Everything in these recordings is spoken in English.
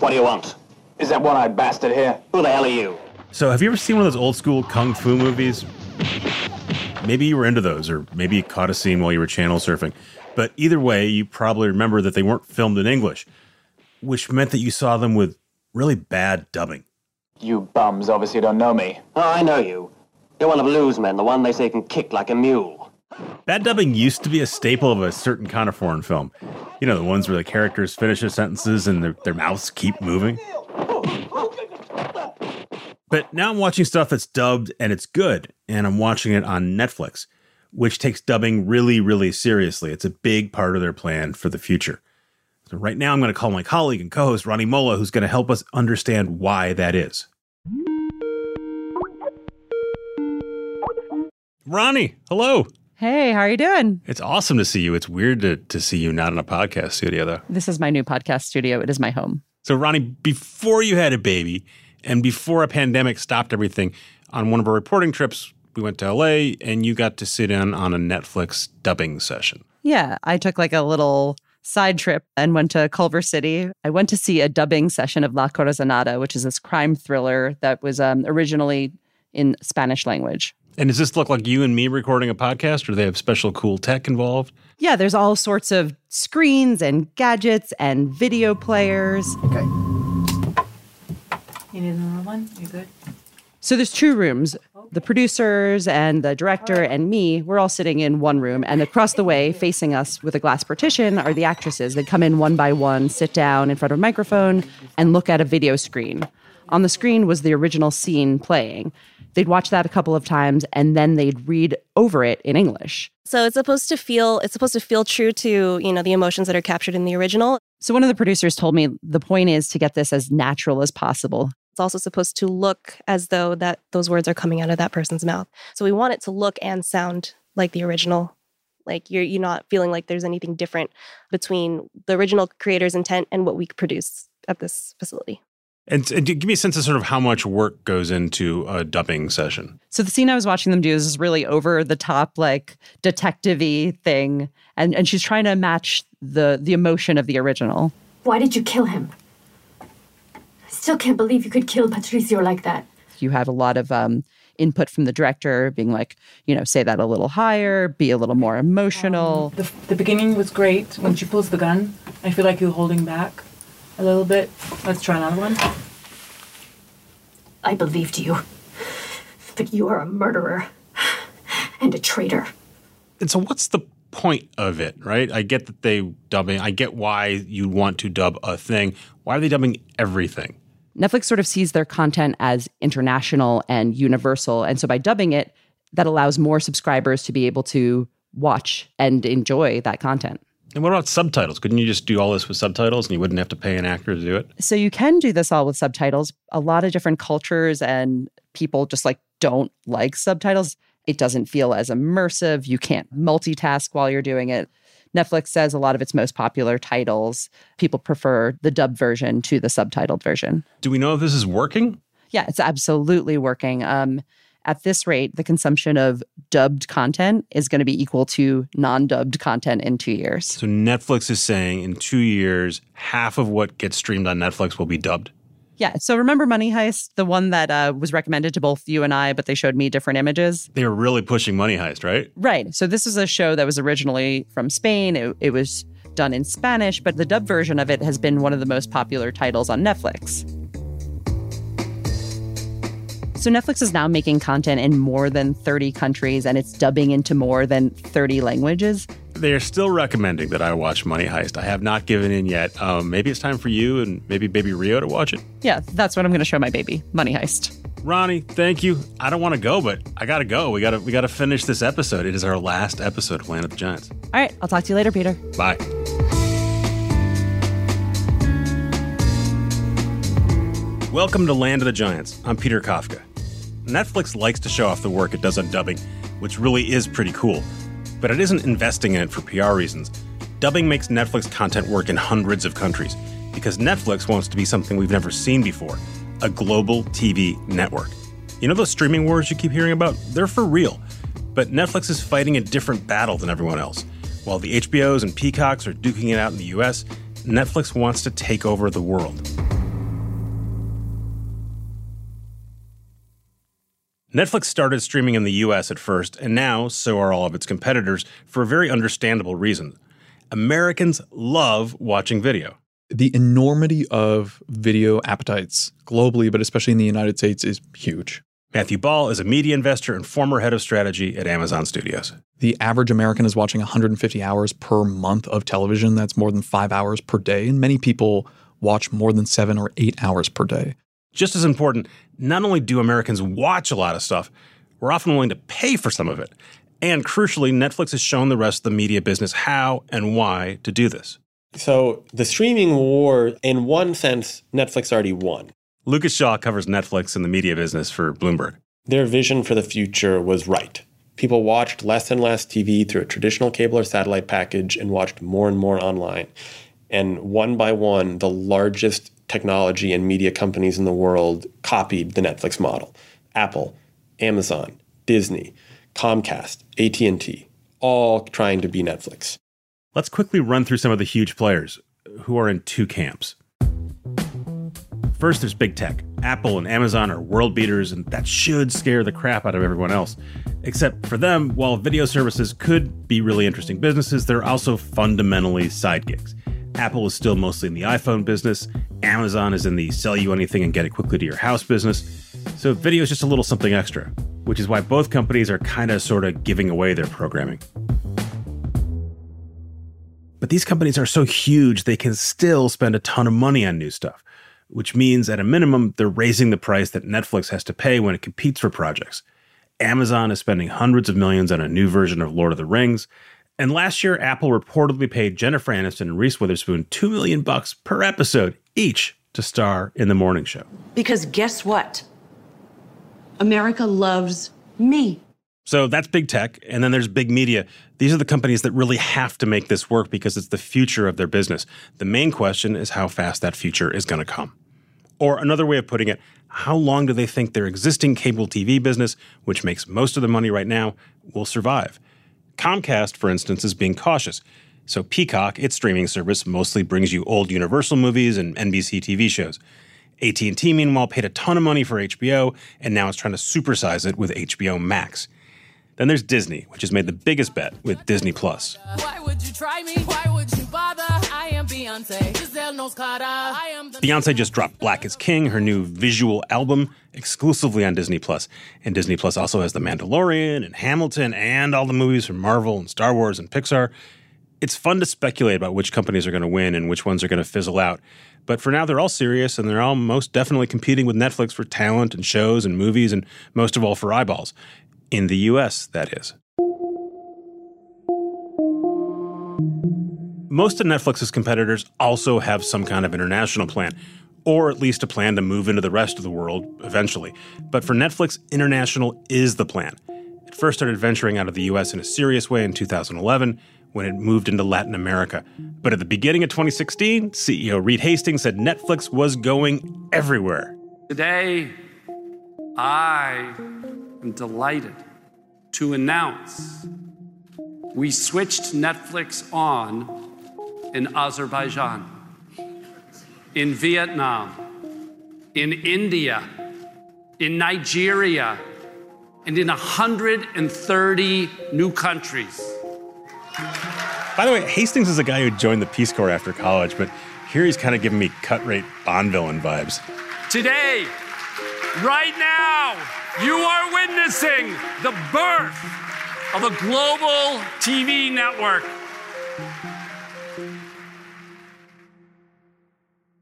What do you want? Is that one-eyed bastard here? Who the hell are you? So, have you ever seen one of those old school kung fu movies? Maybe you were into those, or maybe you caught a scene while you were channel surfing. But either way, you probably remember that they weren't filmed in English, which meant that you saw them with really bad dubbing. You bums obviously don't know me. Oh, I know you. You're one of Lou's men, the one they say can kick like a mule. Bad dubbing used to be a staple of a certain kind of foreign film. You know, the ones where the characters finish their sentences and their, their mouths keep moving. But now I'm watching stuff that's dubbed and it's good, and I'm watching it on Netflix, which takes dubbing really, really seriously. It's a big part of their plan for the future. So right now, I'm going to call my colleague and co-host Rani Molla, who's going to help us understand why that is. Rani, hello. Hey, how are you doing? It's awesome to see you. It's weird to, to see you not in a podcast studio, though. This is my new podcast studio. It is my home. So, Rani, before you had a baby and before a pandemic stopped everything, on one of our reporting trips, we went to LA and you got to sit in on a Netflix dubbing session. Yeah, I took like a little side trip and went to Culver City. I went to see a dubbing session of La Corazonada, which is this crime thriller that was um, originally in Spanish language. And does this look like you and me recording a podcast, or do they have special cool tech involved? Yeah, there's all sorts of screens and gadgets and video players. Okay. You need another one? You good? So there's two rooms. The producers and the director and me, we're all sitting in one room. And across the way, facing us with a glass partition, are the actresses. They come in one by one, sit down in front of a microphone, and look at a video screen. On the screen was the original scene playing. They'd watch that a couple of times and then they'd read over it in English. So it's supposed to feel it's supposed to feel true to, you know, the emotions that are captured in the original. So one of the producers told me the point is to get this as natural as possible. It's also supposed to look as though that those words are coming out of that person's mouth. So we want it to look and sound like the original. Like you're you're not feeling like there's anything different between the original creator's intent and what we produce at this facility. And, and give me a sense of sort of how much work goes into a dubbing session. So the scene I was watching them do is really over the top, like detective-y thing, and and she's trying to match the the emotion of the original. Why did you kill him? I still can't believe you could kill Patricio like that. You have a lot of um, input from the director, being like, you know, say that a little higher, be a little more emotional. Um, the, the beginning was great. When she pulls the gun, I feel like you're holding back a little bit. Let's try another one. I believed you. But you are a murderer and a traitor. And so, what's the point of it, right? I get that they dubbing. I get why you want to dub a thing. Why are they dubbing everything? Netflix sort of sees their content as international and universal. And so by dubbing it, that allows more subscribers to be able to watch and enjoy that content. And what about subtitles? Couldn't you just do all this with subtitles and you wouldn't have to pay an actor to do it? So you can do this all with subtitles. A lot of different cultures and people just like don't like subtitles. It doesn't feel as immersive. You can't multitask while you're doing it. Netflix says a lot of its most popular titles, people prefer the dub version to the subtitled version. Do we know if this is working? Yeah, it's absolutely working. Um, at this rate, the consumption of dubbed content is going to be equal to non dubbed content in two years. So Netflix is saying in two years, half of what gets streamed on Netflix will be dubbed. Yeah. So remember Money Heist, the one that uh, was recommended to both you and I, but they showed me different images? They were really pushing Money Heist, right? Right. So this is a show that was originally from Spain. It, it was done in Spanish, but the dub version of it has been one of the most popular titles on Netflix. So Netflix is now making content in more than 30 countries and it's dubbing into more than 30 languages. They are still recommending that I watch Money Heist. I have not given in yet. Um, maybe it's time for you and maybe baby Rio to watch it. Yeah, that's what I'm going to show my baby. Money Heist. Rani, thank you. I don't want to go, but I gotta go. We gotta we gotta finish this episode. It is our last episode of Land of the Giants. All right, I'll talk to you later, Peter. Bye. Welcome to Land of the Giants. I'm Peter Kafka. Netflix likes to show off the work it does on dubbing, which really is pretty cool, but it isn't investing in it for PR reasons. Dubbing makes Netflix content work in hundreds of countries because Netflix wants to be something we've never seen before a global TV network. You know those streaming wars you keep hearing about? They're for real. But Netflix is fighting a different battle than everyone else. While the HBOs and Peacocks are duking it out in the US, Netflix wants to take over the world. Netflix started streaming in the US at first, and now so are all of its competitors for a very understandable reason. Americans love watching video. The enormity of video appetites globally, but especially in the United States, is huge. Matthew Ball is a media investor and former head of strategy at Amazon Studios. The average American is watching 150 hours per month of television. That's more than five hours per day. And many people watch more than seven or eight hours per day. Just as important, not only do Americans watch a lot of stuff, we're often willing to pay for some of it. And crucially, Netflix has shown the rest of the media business how and why to do this. So, the streaming war, in one sense, Netflix already won. Lucas Shaw covers Netflix and the media business for Bloomberg. Their vision for the future was right. People watched less and less TV through a traditional cable or satellite package and watched more and more online. And one by one, the largest technology and media companies in the world copied the Netflix model. Apple, Amazon, Disney, Comcast, AT&T, all trying to be Netflix. Let's quickly run through some of the huge players who are in two camps. First, there's big tech. Apple and Amazon are world beaters, and that should scare the crap out of everyone else. Except for them, while video services could be really interesting businesses, they're also fundamentally side gigs. Apple is still mostly in the iPhone business, Amazon is in the sell you anything and get it quickly to your house business. So video is just a little something extra, which is why both companies are kind of sort of giving away their programming. But these companies are so huge, they can still spend a ton of money on new stuff, which means at a minimum, they're raising the price that Netflix has to pay when it competes for projects. Amazon is spending hundreds of millions on a new version of Lord of the Rings, and last year, Apple reportedly paid Jennifer Aniston and Reese Witherspoon two million bucks per episode each to star in the morning show. Because guess what? America loves me. So that's big tech, and then there's big media. These are the companies that really have to make this work because it's the future of their business. The main question is how fast that future is going to come. Or another way of putting it, how long do they think their existing cable TV business, which makes most of the money right now, will survive? Comcast, for instance, is being cautious. So Peacock, its streaming service, mostly brings you old Universal movies and NBC TV shows. AT&T meanwhile paid a ton of money for HBO and now it's trying to supersize it with HBO Max. Then there's Disney, which has made the biggest bet with Disney Plus. Why would you try me? Why would you bother? I am Beyonce. Beyonce just dropped Black is King, her new visual album, exclusively on Disney Plus. And Disney Plus also has The Mandalorian and Hamilton and all the movies from Marvel and Star Wars and Pixar. It's fun to speculate about which companies are going to win and which ones are going to fizzle out. But for now, they're all serious and they're all most definitely competing with Netflix for talent and shows and movies and most of all for eyeballs. In the US, that is. Most of Netflix's competitors also have some kind of international plan, or at least a plan to move into the rest of the world eventually. But for Netflix, international is the plan. It first started venturing out of the US in a serious way in 2011 when it moved into Latin America. But at the beginning of 2016, CEO Reed Hastings said Netflix was going everywhere. Today, I am delighted to announce we switched Netflix on in Azerbaijan, in Vietnam, in India, in Nigeria, and in 130 new countries. By the way, Hastings is a guy who joined the Peace Corps after college, but here he's kind of giving me cut rate Bond villain vibes. Today, right now, you are witnessing the birth of a global TV network.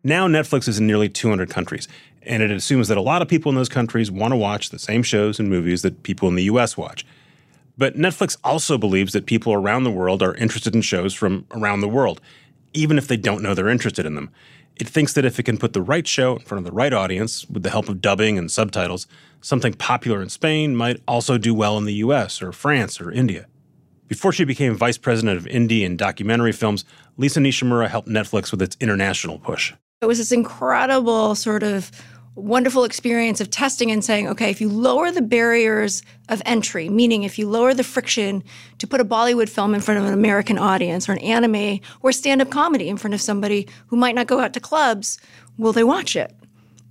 Now, Netflix is in nearly 200 countries, and it assumes that a lot of people in those countries want to watch the same shows and movies that people in the US watch. But Netflix also believes that people around the world are interested in shows from around the world, even if they don't know they're interested in them. It thinks that if it can put the right show in front of the right audience with the help of dubbing and subtitles, something popular in Spain might also do well in the US or France or India. Before she became vice president of indie and documentary films, Lisa Nishimura helped Netflix with its international push. It was this incredible sort of wonderful experience of testing and saying, okay, if you lower the barriers of entry, meaning if you lower the friction to put a Bollywood film in front of an American audience or an anime or stand up comedy in front of somebody who might not go out to clubs, will they watch it?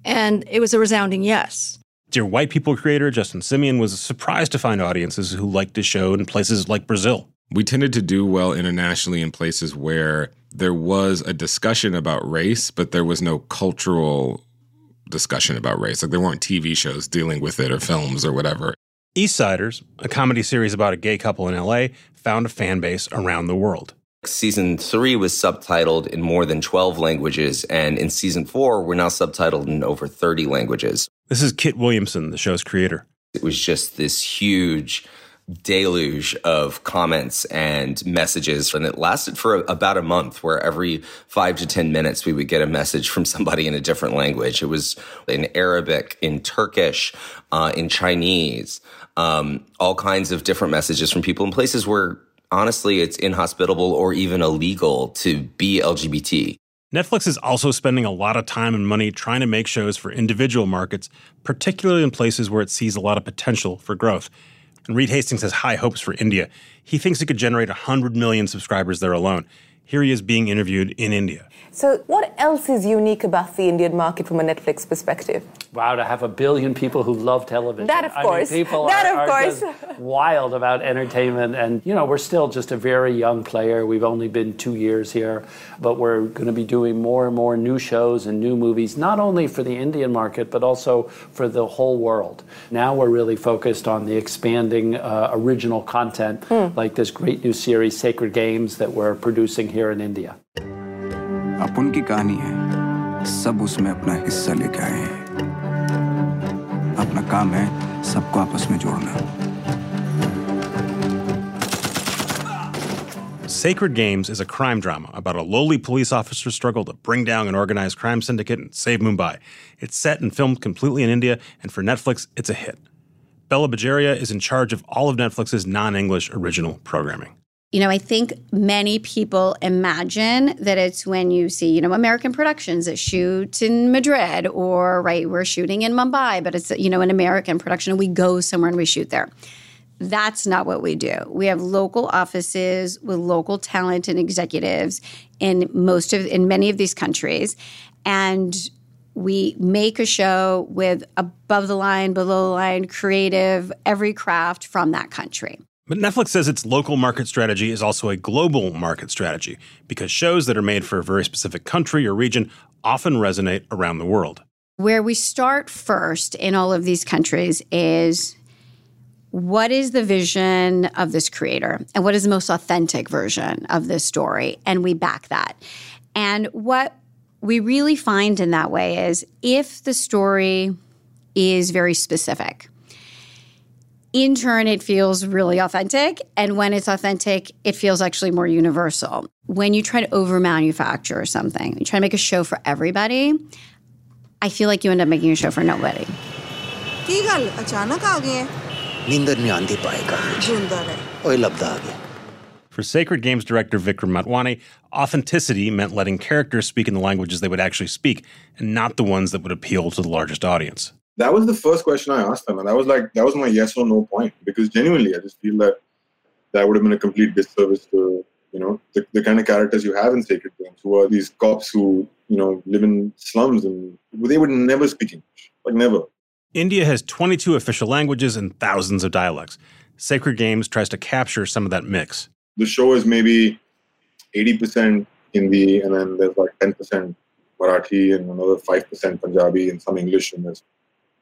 And it was a resounding yes. Dear White People creator Justin Simien was surprised to find audiences who liked his show in places like Brazil. We tended to do well internationally in places where there was a discussion about race, but there was no cultural discussion about race. Like there weren't TV shows dealing with it or films or whatever. Eastsiders, a comedy series about a gay couple in LA, found a fan base around the world. Season three was subtitled in more than 12 languages, and in season four, we're now subtitled in over 30 languages. This is Kit Williamson, the show's creator. It was just this huge deluge of comments and messages. And it lasted for about a month, where every five to 10 minutes we would get a message from somebody in a different language. It was in Arabic, in Turkish, uh, in Chinese, um, all kinds of different messages from people in places where honestly it's inhospitable or even illegal to be LGBT. Netflix is also spending a lot of time and money trying to make shows for individual markets, particularly in places where it sees a lot of potential for growth. And Reed Hastings has high hopes for India. He thinks it could generate 100 million subscribers there alone. Here he is being interviewed in India. So, what else is unique about the Indian market from a Netflix perspective? Wow, to have a billion people who love television. That, of I course. Mean, people that, are, of are course. just wild about entertainment. And, you know, we're still just a very young player. We've only been two years here, but we're going to be doing more and more new shows and new movies, not only for the Indian market, but also for the whole world. Now we're really focused on the expanding uh, original content, like this great new series, Sacred Games, that we're producing here here in India. Sacred Games is a crime drama about a lowly police officer's struggle to bring down an organized crime syndicate and save Mumbai. It's set and filmed completely in India, and for Netflix, it's a hit. Bela Bajaria is in charge of all of Netflix's non English original programming. You know, I think many people imagine that it's when you see, you know, American productions that shoot in Madrid or, right, we're shooting in Mumbai, but it's, you know, an American production and we go somewhere and we shoot there. That's not what we do. We have local offices with local talent and executives in most of, in many of these countries. And we make a show with above the line, below the line, creative, every craft from that country. But Netflix says its local market strategy is also a global market strategy because shows that are made for a very specific country or region often resonate around the world. Where we start first in all of these countries is what is the vision of this creator and what is the most authentic version of this story? And we back that. And what we really find in that way is if the story is very specific, in turn, it feels really authentic. And when it's authentic, it feels actually more universal. When you try to over manufacture something, you try to make a show for everybody, I feel like you end up making a show for nobody. for Sacred Games director Vikram Motwane, authenticity meant letting characters speak in the languages they would actually speak and not the ones that would appeal to the largest audience. That was the first question I asked them, and that was like that was my yes or no point because genuinely, I just feel that that would have been a complete disservice to you know the, the kind of characters you have in Sacred Games, who are these cops who you know live in slums and they would never speak English, like never. India has 22 official languages and thousands of dialects. Sacred Games tries to capture some of that mix. The show is maybe eighty percent Hindi, and then there's like ten percent Marathi and another five percent Punjabi and some English in this.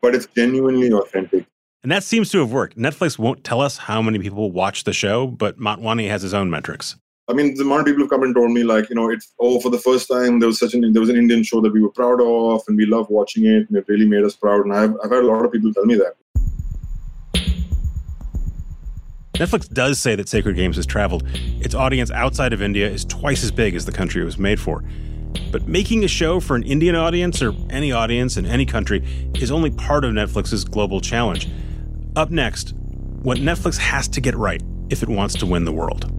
But it's genuinely authentic. And that seems to have worked. Netflix won't tell us how many people watch the show, but Motwane has his own metrics. I mean, the amount of people have come and told me like, you know, it's oh, for the first time there was such an there was an Indian show that we were proud of and we love watching it and it really made us proud. And I've I've had a lot of people tell me that. Netflix does say that Sacred Games has traveled. Its audience outside of India is twice as big as the country it was made for. But making a show for an Indian audience or any audience in any country is only part of Netflix's global challenge. Up next, what Netflix has to get right if it wants to win the world.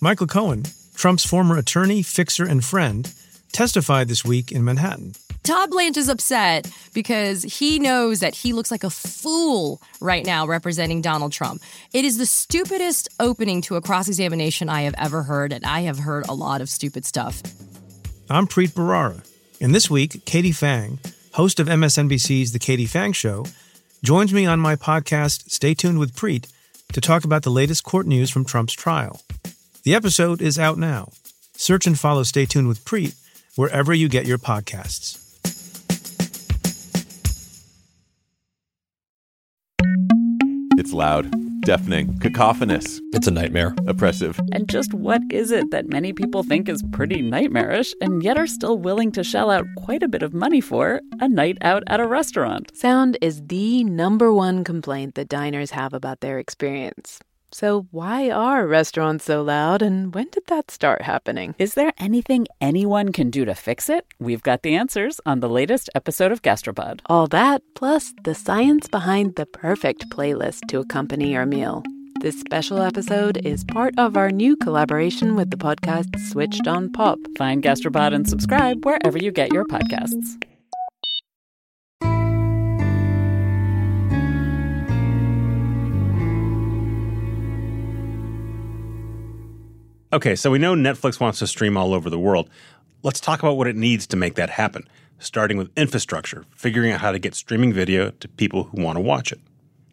Michael Cohen Trump's former attorney, fixer, and friend, testified this week in Manhattan. Todd Blanche is upset because he knows that he looks like a fool right now representing Donald Trump. It is the stupidest opening to a cross examination I have ever heard, and I have heard a lot of stupid stuff. I'm Preet Bharara, and this week, Katie Phang, host of MSNBC's The Katie Phang Show, joins me on my podcast, Stay Tuned with Preet, to talk about the latest court news from Trump's trial. The episode is out now. Search and follow Stay Tuned with Preet wherever you get your podcasts. It's loud, deafening, cacophonous. It's a nightmare. Oppressive. And just what is it that many people think is pretty nightmarish and yet are still willing to shell out quite a bit of money for a night out at a restaurant? Sound is the number one complaint that diners have about their experience. So, why are restaurants so loud and when did that start happening? Is there anything anyone can do to fix it? We've got the answers on the latest episode of Gastropod. All that, plus the science behind the perfect playlist to accompany your meal. This special episode is part of our new collaboration with the podcast Switched on Pop. Find Gastropod and subscribe wherever you get your podcasts. Okay, so we know Netflix wants to stream all over the world. Let's talk about what it needs to make that happen, starting with infrastructure, figuring out how to get streaming video to people who want to watch it.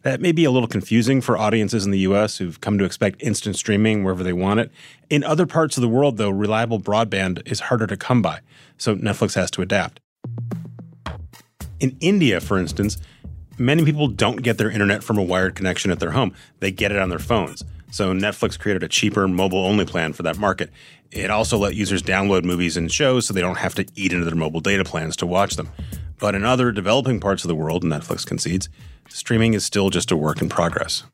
That may be a little confusing for audiences in the US who've come to expect instant streaming wherever they want it. In other parts of the world, though, reliable broadband is harder to come by, so Netflix has to adapt. In India, for instance, many people don't get their internet from a wired connection at their home, they get it on their phones. So Netflix created a cheaper mobile only plan for that market. It also let users download movies and shows so they don't have to eat into their mobile data plans to watch them. But in other developing parts of the world, Netflix concedes, streaming is still just a work in progress.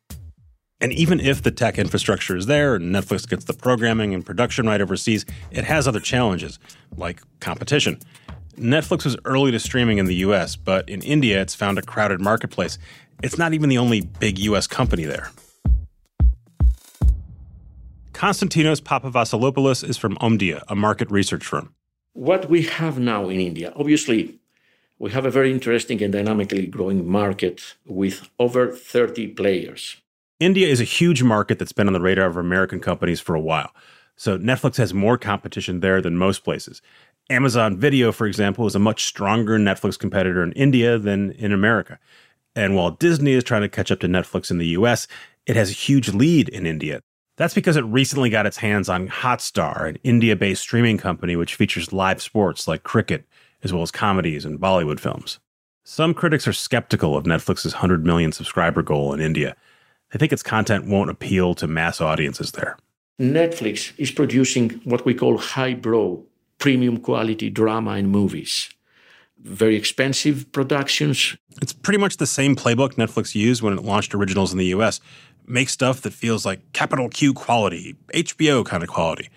And even if the tech infrastructure is there and Netflix gets the programming and production right overseas, it has other challenges, like competition. Netflix was early to streaming in the US, but in India it's found a crowded marketplace. It's not even the only big US company there. Konstantinos Papavasilopoulos is from Omdia, a market research firm. What we have now in India, obviously, we have a very interesting and dynamically growing market with over 30 players. India is a huge market that's been on the radar of American companies for a while. So Netflix has more competition there than most places. Amazon Video, for example, is a much stronger Netflix competitor in India than in America. And while Disney is trying to catch up to Netflix in the US, it has a huge lead in India. That's because it recently got its hands on Hotstar, an India based streaming company which features live sports like cricket, as well as comedies and Bollywood films. Some critics are skeptical of Netflix's 100 million subscriber goal in India. They think its content won't appeal to mass audiences there. Netflix is producing what we call highbrow, premium quality drama and movies. Very expensive productions. It's pretty much the same playbook Netflix used when it launched originals in the US make stuff that feels like capital Q quality, HBO kind of quality.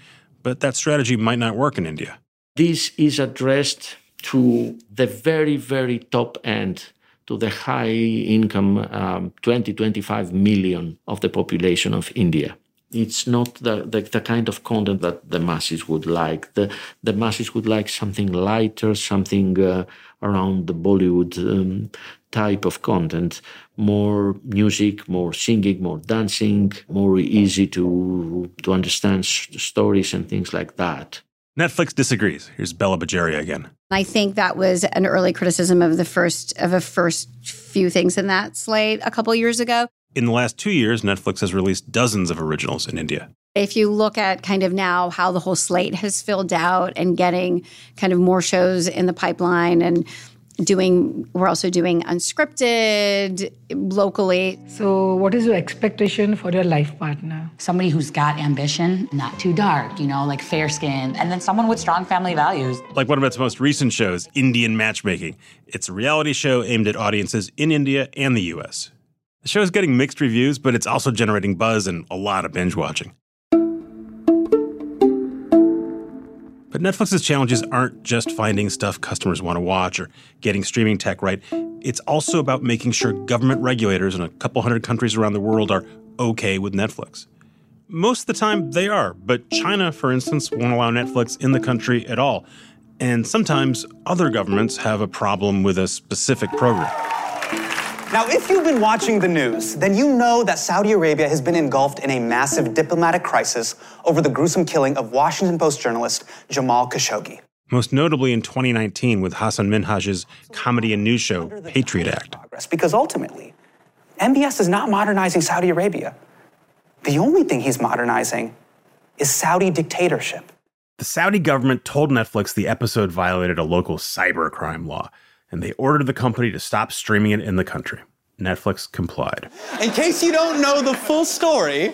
But that strategy might not work in India. This is addressed to the very, very top end, to the high income um, 20, 25 million of the population of India. It's not the, the, the, kind of content that the masses would like. The, the masses would like something lighter, something uh, around the Bollywood um, type of content. More music more singing more dancing more easy to to understand stories and things like that. Netflix disagrees. Here's Bela Bajaria again. I think that was an early criticism of the first of a first few things in that slate a couple years ago in the last two years netflix has released dozens of originals in india. If you look at kind of now how the whole slate has filled out and getting kind of more shows in the pipeline and doing we're also doing unscripted locally. So what is your expectation for your life partner? Somebody who's got ambition not too dark you know like fair skin and then someone with strong family values. Like one of its most recent shows indian matchmaking. It's a reality show aimed at audiences in india and the us the show is getting mixed reviews but it's also generating buzz and a lot of binge watching But Netflix's challenges aren't just finding stuff customers want to watch or getting streaming tech right. It's also about making sure government regulators in a couple hundred countries around the world are okay with Netflix. Most of the time, they are, but China, for instance, won't allow Netflix in the country at all. And sometimes other governments have a problem with a specific program. Now, if you've been watching the news, then you know that Saudi Arabia has been engulfed in a massive diplomatic crisis over the gruesome killing of Washington Post journalist Jamal Khashoggi. Most notably in 2019 with Hassan Minhaj's comedy and news show, Patriot Act. Because ultimately, MBS is not modernizing Saudi Arabia. The only thing he's modernizing is Saudi dictatorship. The Saudi government told Netflix the episode violated a local cybercrime law, and they ordered the company to stop streaming it in the country. Netflix complied. In case you don't know the full story,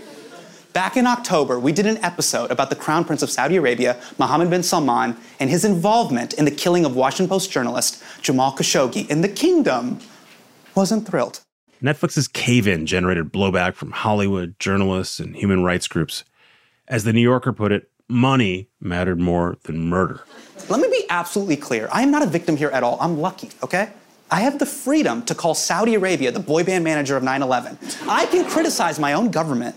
back in October, we did an episode about the Crown Prince of Saudi Arabia, Mohammed bin Salman, and his involvement in the killing of Washington Post journalist Jamal Khashoggi, and the kingdom wasn't thrilled. Netflix's cave in generated blowback from Hollywood, journalists, and human rights groups. As the New Yorker put it, money mattered more than murder. Let me be absolutely clear. I am not a victim here at all. I'm lucky, okay? I have the freedom to call Saudi Arabia the boy band manager of 9 11. I can criticize my own government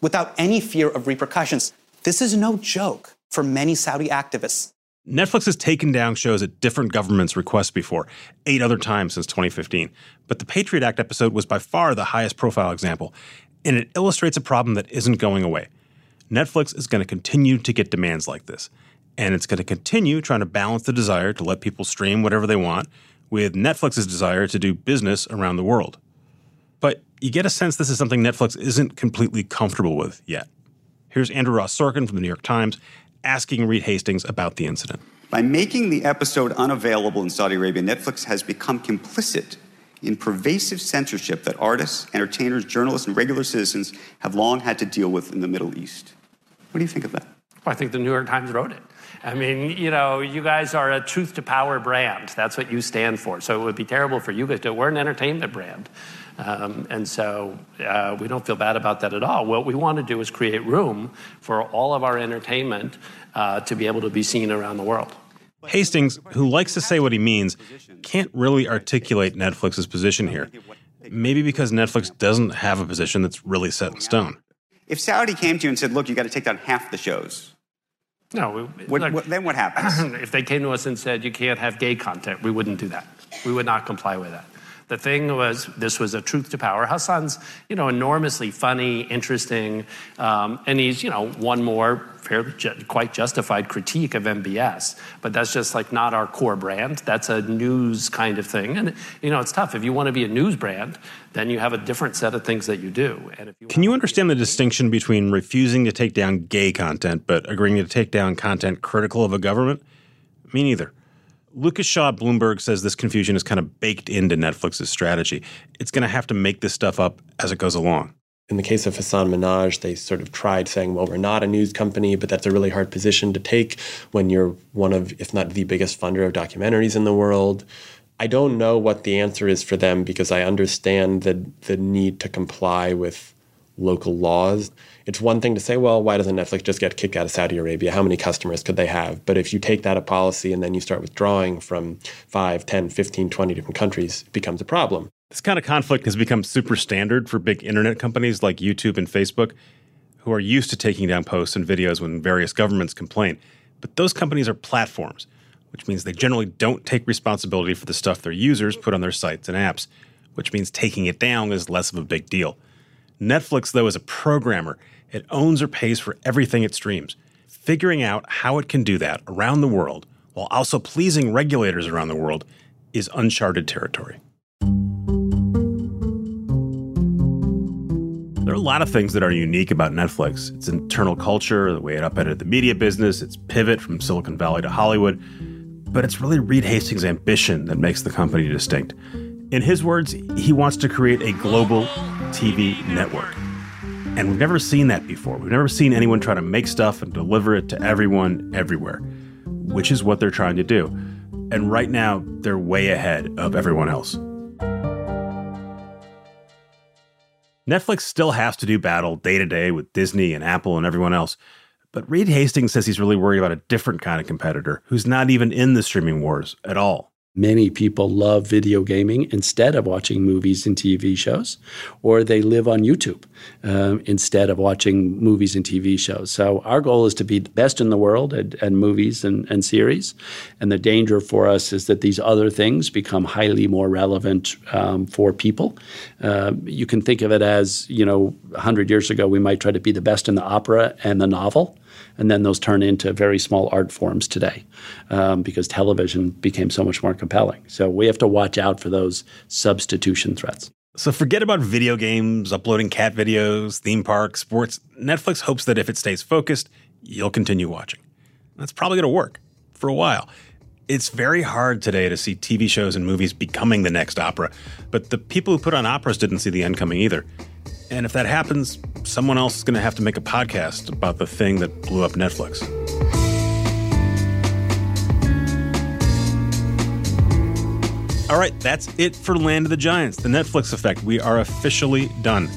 without any fear of repercussions. This is no joke for many Saudi activists. Netflix has taken down shows at different governments' requests before, eight other times since 2015. But the Patriot Act episode was by far the highest profile example, and it illustrates a problem that isn't going away. Netflix is going to continue to get demands like this, and it's going to continue trying to balance the desire to let people stream whatever they want with Netflix's desire to do business around the world. But you get a sense this is something Netflix isn't completely comfortable with yet. Here's Andrew Ross Sorkin from the New York Times asking Reed Hastings about the incident. By making the episode unavailable in Saudi Arabia, Netflix has become complicit in pervasive censorship that artists, entertainers, journalists, and regular citizens have long had to deal with in the Middle East. What do you think of that? Well, I think the New York Times wrote it. I mean, you know, you guys are a truth to power brand. That's what you stand for. So it would be terrible for you guys to. We're an entertainment brand. Um, and so uh, we don't feel bad about that at all. What we want to do is create room for all of our entertainment uh, to be able to be seen around the world. Hastings, who likes to say what he means, can't really articulate Netflix's position here. Maybe because Netflix doesn't have a position that's really set in stone. If Saudi came to you and said, look, you got to take down half the shows, no, we, what, look, what, then what happens? if they came to us and said you can't have gay content, we wouldn't do that. We would not comply with that. The thing was, this was a truth to power. Hassan's, you know, enormously funny, interesting, um, and he's, you know, one more fairly ju- quite justified critique of MBS. But that's just like not our core brand. That's a news kind of thing, and you know, it's tough. If you want to be a news brand, then you have a different set of things that you do. And if you Can you understand the distinction between refusing to take down gay content but agreeing to take down content critical of a government? Me neither. Lucas Shaw Bloomberg says this confusion is kind of baked into Netflix's strategy. It's going to have to make this stuff up as it goes along. In the case of Hassan Minhaj, they sort of tried saying, well, we're not a news company, but that's a really hard position to take when you're one of, if not the biggest funder of documentaries in the world. I don't know what the answer is for them because I understand the, the need to comply with local laws. It's one thing to say, well, why doesn't Netflix just get kicked out of Saudi Arabia? How many customers could they have? But if you take that a policy and then you start withdrawing from 5, 10, 15, 20 different countries, it becomes a problem. This kind of conflict has become super standard for big internet companies like YouTube and Facebook, who are used to taking down posts and videos when various governments complain. But those companies are platforms, which means they generally don't take responsibility for the stuff their users put on their sites and apps, which means taking it down is less of a big deal. Netflix, though, is a programmer. It owns or pays for everything it streams. Figuring out how it can do that around the world while also pleasing regulators around the world is uncharted territory. There are a lot of things that are unique about Netflix its internal culture, the way it upended the media business, its pivot from Silicon Valley to Hollywood. But it's really Reed Hastings' ambition that makes the company distinct. In his words, he wants to create a global TV network. And we've never seen that before. We've never seen anyone try to make stuff and deliver it to everyone everywhere, which is what they're trying to do. And right now, they're way ahead of everyone else. Netflix still has to do battle day to day with Disney and Apple and everyone else. But Reed Hastings says he's really worried about a different kind of competitor who's not even in the streaming wars at all. Many people love video gaming instead of watching movies and TV shows, or they live on YouTube um, instead of watching movies and TV shows. So, our goal is to be the best in the world at, at movies and, and, series. And the danger for us is that these other things become highly more relevant um, for people. Uh, you can think of it as, you know, 100 years ago, we might try to be the best in the opera and the novel and then those turn into very small art forms today um, because television became so much more compelling. So we have to watch out for those substitution threats. So forget about video games, uploading cat videos, theme parks, sports. Netflix hopes that if it stays focused, you'll continue watching. That's probably going to work for a while. It's very hard today to see TV shows and movies becoming the next opera, but the people who put on operas didn't see the end coming either. And if that happens, someone else is going to have to make a podcast about the thing that blew up Netflix. All right, that's it for Land of the Giants, the Netflix effect. We are officially done.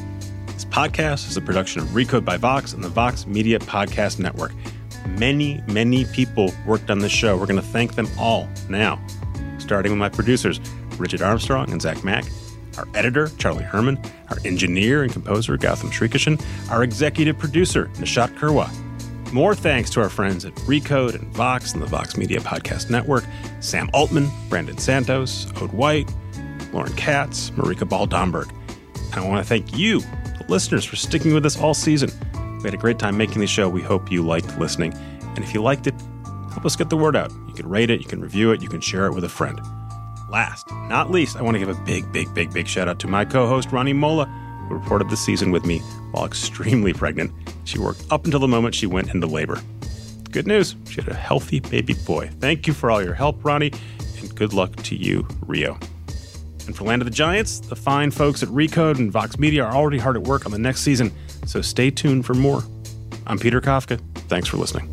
This podcast is a production of Recode by Vox and the Vox Media Podcast Network. Many, many people worked on this show. We're going to thank them all now, starting with my producers, Richard Armstrong and Zach Mack our editor, Charlie Herman, our engineer and composer, Gautham Srikishan. our executive producer, Nishat Kurwa. More thanks to our friends at Recode and Vox and the Vox Media Podcast Network, Sam Altman, Brandon Santos, Ode White, Lauren Katz, Marika Ball-Domberg. And I want to thank you, the listeners, for sticking with us all season. We had a great time making the show. We hope you liked listening. And if you liked it, help us get the word out. You can rate it, you can review it, you can share it with a friend. Last, not least, I want to give a big, big, big, big shout out to my co host, Rani Molla, who reported the season with me while extremely pregnant. She worked up until the moment she went into labor. Good news, she had a healthy baby boy. Thank you for all your help, Rani, and good luck to you, Rio. And for Land of the Giants, the fine folks at Recode and Vox Media are already hard at work on the next season, so stay tuned for more. I'm Peter Kafka. Thanks for listening.